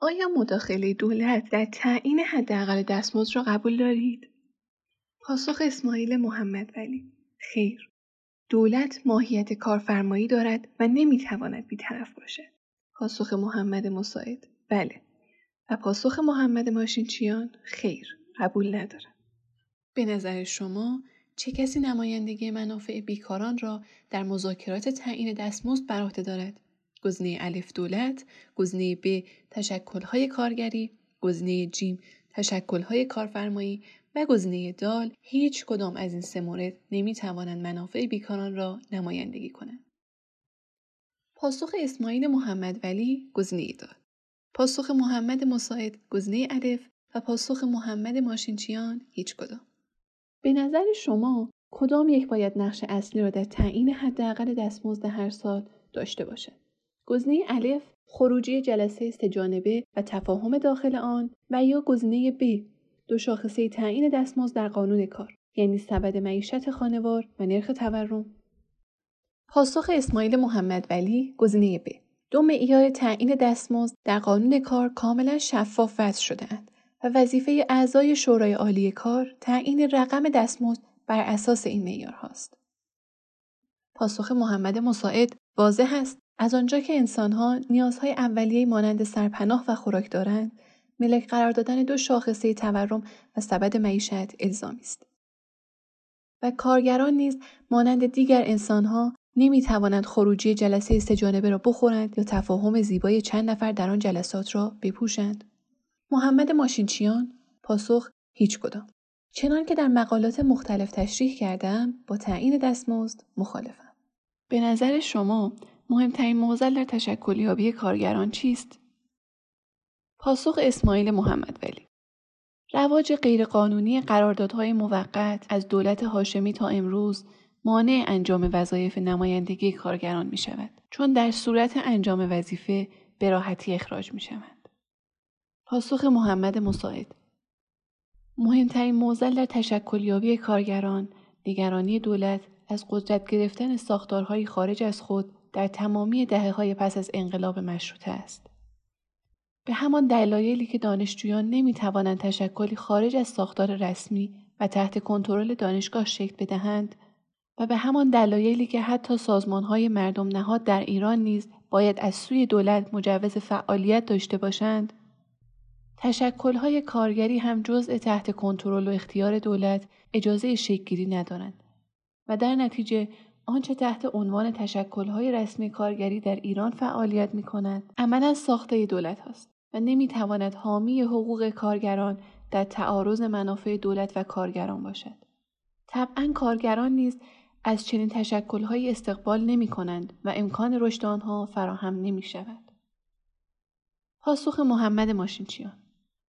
آیا مداخله دولت در تعیین حداقل دستمزد را قبول دارید؟ پاسخ اسماعیل محمد ولی. خیر. دولت ماهیت کارفرمایی دارد و نمی‌تواند بیطرف باشد. پاسخ محمد مساعد. بله. و پاسخ محمد ماشینچیان خیر. قبول ندارد به نظر شما چه کسی نمایندگی منافع بیکاران را در مذاکرات تعیین دستمزد بر عهده دارد؟ گزینه الف دولت گزینه ب تشکل‌های کارگری گزینه جیم تشکل‌های کارفرمایی و گزینه دال هیچ کدام از این سه مورد نمی توانند منافع بیکاران را نمایندگی کنند. پاسخ اسماعیل محمد ولی گزینه دال. پاسخ محمد مساعد گزینه الف و پاسخ محمد ماشینچیان هیچ کدام. به نظر شما کدام یک باید نقش اصلی را در تعیین حداقل دستمزد هر سال داشته باشد؟ گزینه الف خروجی جلسه سهجانبه و تفاهم داخل آن و یا گزینه ب دو شاخصه تعیین دستمزد در قانون کار یعنی سبد معیشت خانوار و نرخ تورم. پاسخ اسماعیل محمد ولی گزینه ب. دو معیار تعیین دستمزد در قانون کار کاملا شفاف وضع شدهاند و وظیفه اعضای شورای عالی کار تعیین رقم دستمزد بر اساس این معیارهاست. پاسخ محمد مساعد واضح است. از آنجا که انسانها نیازهای اولیه مانند سرپناه و خوراک دارند ملک قرار دادن دو شاخصه تورم و سبد معیشت الزامی است و کارگران نیز مانند دیگر انسانها نمی توانند خروجی جلسه استجانبه را بخورند یا تفاهم زیبای چند نفر در آن جلسات را بپوشند. محمد ماشینچیان پاسخ هیچ کدام. چنان که در مقالات مختلف تشریح کردم با تعیین دستمزد مخالفم. به نظر شما مهمترین موزل در تشکلیابی کارگران چیست؟ پاسخ اسماعیل محمد ولی رواج غیرقانونی قراردادهای موقت از دولت هاشمی تا امروز مانع انجام وظایف نمایندگی کارگران می شود چون در صورت انجام وظیفه به راحتی اخراج می شود. پاسخ محمد مساعد مهمترین موزل در تشکلیابی کارگران نگرانی دولت از قدرت گرفتن ساختارهای خارج از خود در تمامی دهه های پس از انقلاب مشروطه است. به همان دلایلی که دانشجویان نمی توانند تشکلی خارج از ساختار رسمی و تحت کنترل دانشگاه شکل بدهند و به همان دلایلی که حتی های مردم نهاد در ایران نیز باید از سوی دولت مجوز فعالیت داشته باشند های کارگری هم جزء تحت کنترل و اختیار دولت اجازه شکلگیری ندارند و در نتیجه آنچه تحت عنوان های رسمی کارگری در ایران فعالیت می کند عملا ساخته دولت هست. و نمی‌تواند حامی حقوق کارگران در تعارض منافع دولت و کارگران باشد. طبعا کارگران نیز از چنین تشکلهایی استقبال نمی کنند و امکان رشد آنها فراهم نمی شود. پاسخ محمد ماشینچیان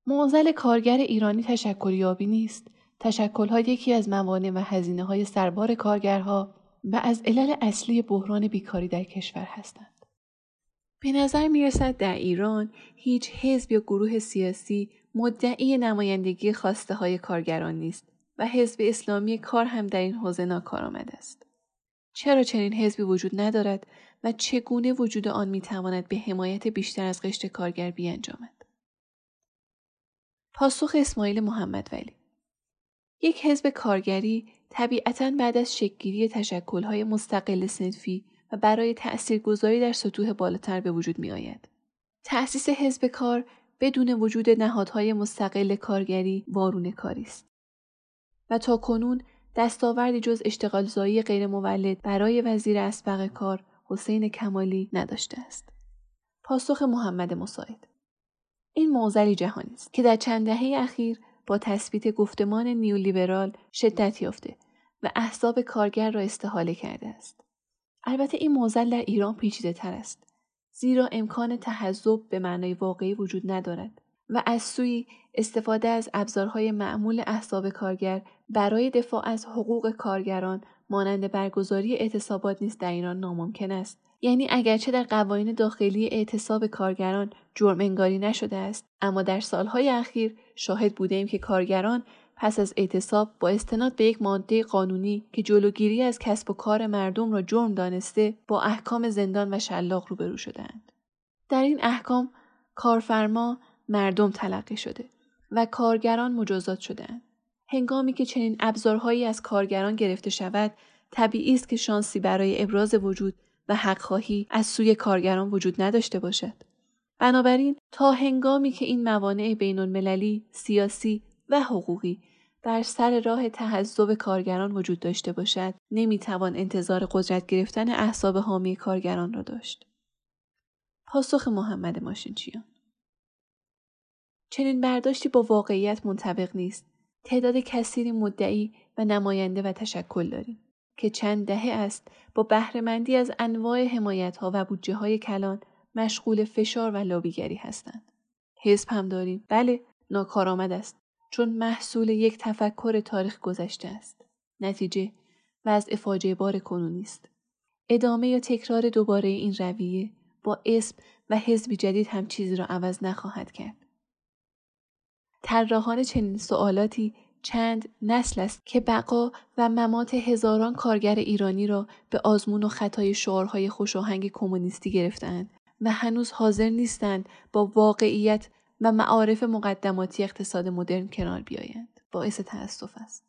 معضل کارگر ایرانی تشکلیابی نیست. تشکلها یکی از موانع و هزینه سربار کارگرها و از علل اصلی بحران بیکاری در کشور هستند. به نظر می رسد در ایران هیچ حزب یا گروه سیاسی مدعی نمایندگی خواسته های کارگران نیست و حزب اسلامی کار هم در این حوزه ناکارآمد است. چرا چنین حزبی وجود ندارد و چگونه وجود آن می تواند به حمایت بیشتر از قشت کارگر بیانجامد؟ پاسخ اسماعیل محمد ولی یک حزب کارگری طبیعتا بعد از شکلگیری تشکلهای مستقل سنفی و برای تأثیرگذاری در سطوح بالاتر به وجود می آید. تأسیس حزب کار بدون وجود نهادهای مستقل کارگری وارون کاری است. و تا کنون دستاوردی جز اشتغالزایی غیر مولد برای وزیر اسبق کار حسین کمالی نداشته است. پاسخ محمد مساعد این موزلی جهانی است که در چند دهه اخیر با تثبیت گفتمان نیولیبرال شدت یافته و احزاب کارگر را استحاله کرده است. البته این موزل در ایران پیچیده تر است. زیرا امکان تحذب به معنای واقعی وجود ندارد و از سوی استفاده از ابزارهای معمول احزاب کارگر برای دفاع از حقوق کارگران مانند برگزاری اعتصابات نیز در ایران ناممکن است یعنی اگرچه در قوانین داخلی اعتصاب کارگران جرم انگاری نشده است. اما در سالهای اخیر شاهد بودیم که کارگران پس از اعتصاب با استناد به یک ماده قانونی که جلوگیری از کسب و کار مردم را جرم دانسته با احکام زندان و شلاق روبرو شدهاند. در این احکام کارفرما مردم تلقی شده و کارگران مجازات شدهاند. هنگامی که چنین ابزارهایی از کارگران گرفته شود طبیعی است که شانسی برای ابراز وجود و حقخواهی از سوی کارگران وجود نداشته باشد. بنابراین تا هنگامی که این موانع بین المللی، سیاسی و حقوقی بر سر راه تحذب کارگران وجود داشته باشد نمی‌توان انتظار قدرت گرفتن احساب حامی کارگران را داشت. پاسخ محمد ماشینچیان چنین برداشتی با واقعیت منطبق نیست. تعداد کثیری مدعی و نماینده و تشکل داریم که چند دهه است با بهرهمندی از انواع حمایت ها و بودجه های کلان مشغول فشار و لابیگری هستند. حزب هم داریم. بله ناکارآمد است چون محصول یک تفکر تاریخ گذشته است. نتیجه وضع فاجعه بار کنونی است. ادامه یا تکرار دوباره این رویه با اسم و حزبی جدید هم چیزی را عوض نخواهد کرد. طراحان چنین سوالاتی چند نسل است که بقا و ممات هزاران کارگر ایرانی را به آزمون و خطای شعارهای خوشاهنگ کمونیستی گرفتند و هنوز حاضر نیستند با واقعیت و معارف مقدماتی اقتصاد مدرن کنار بیایند. باعث تأسف است.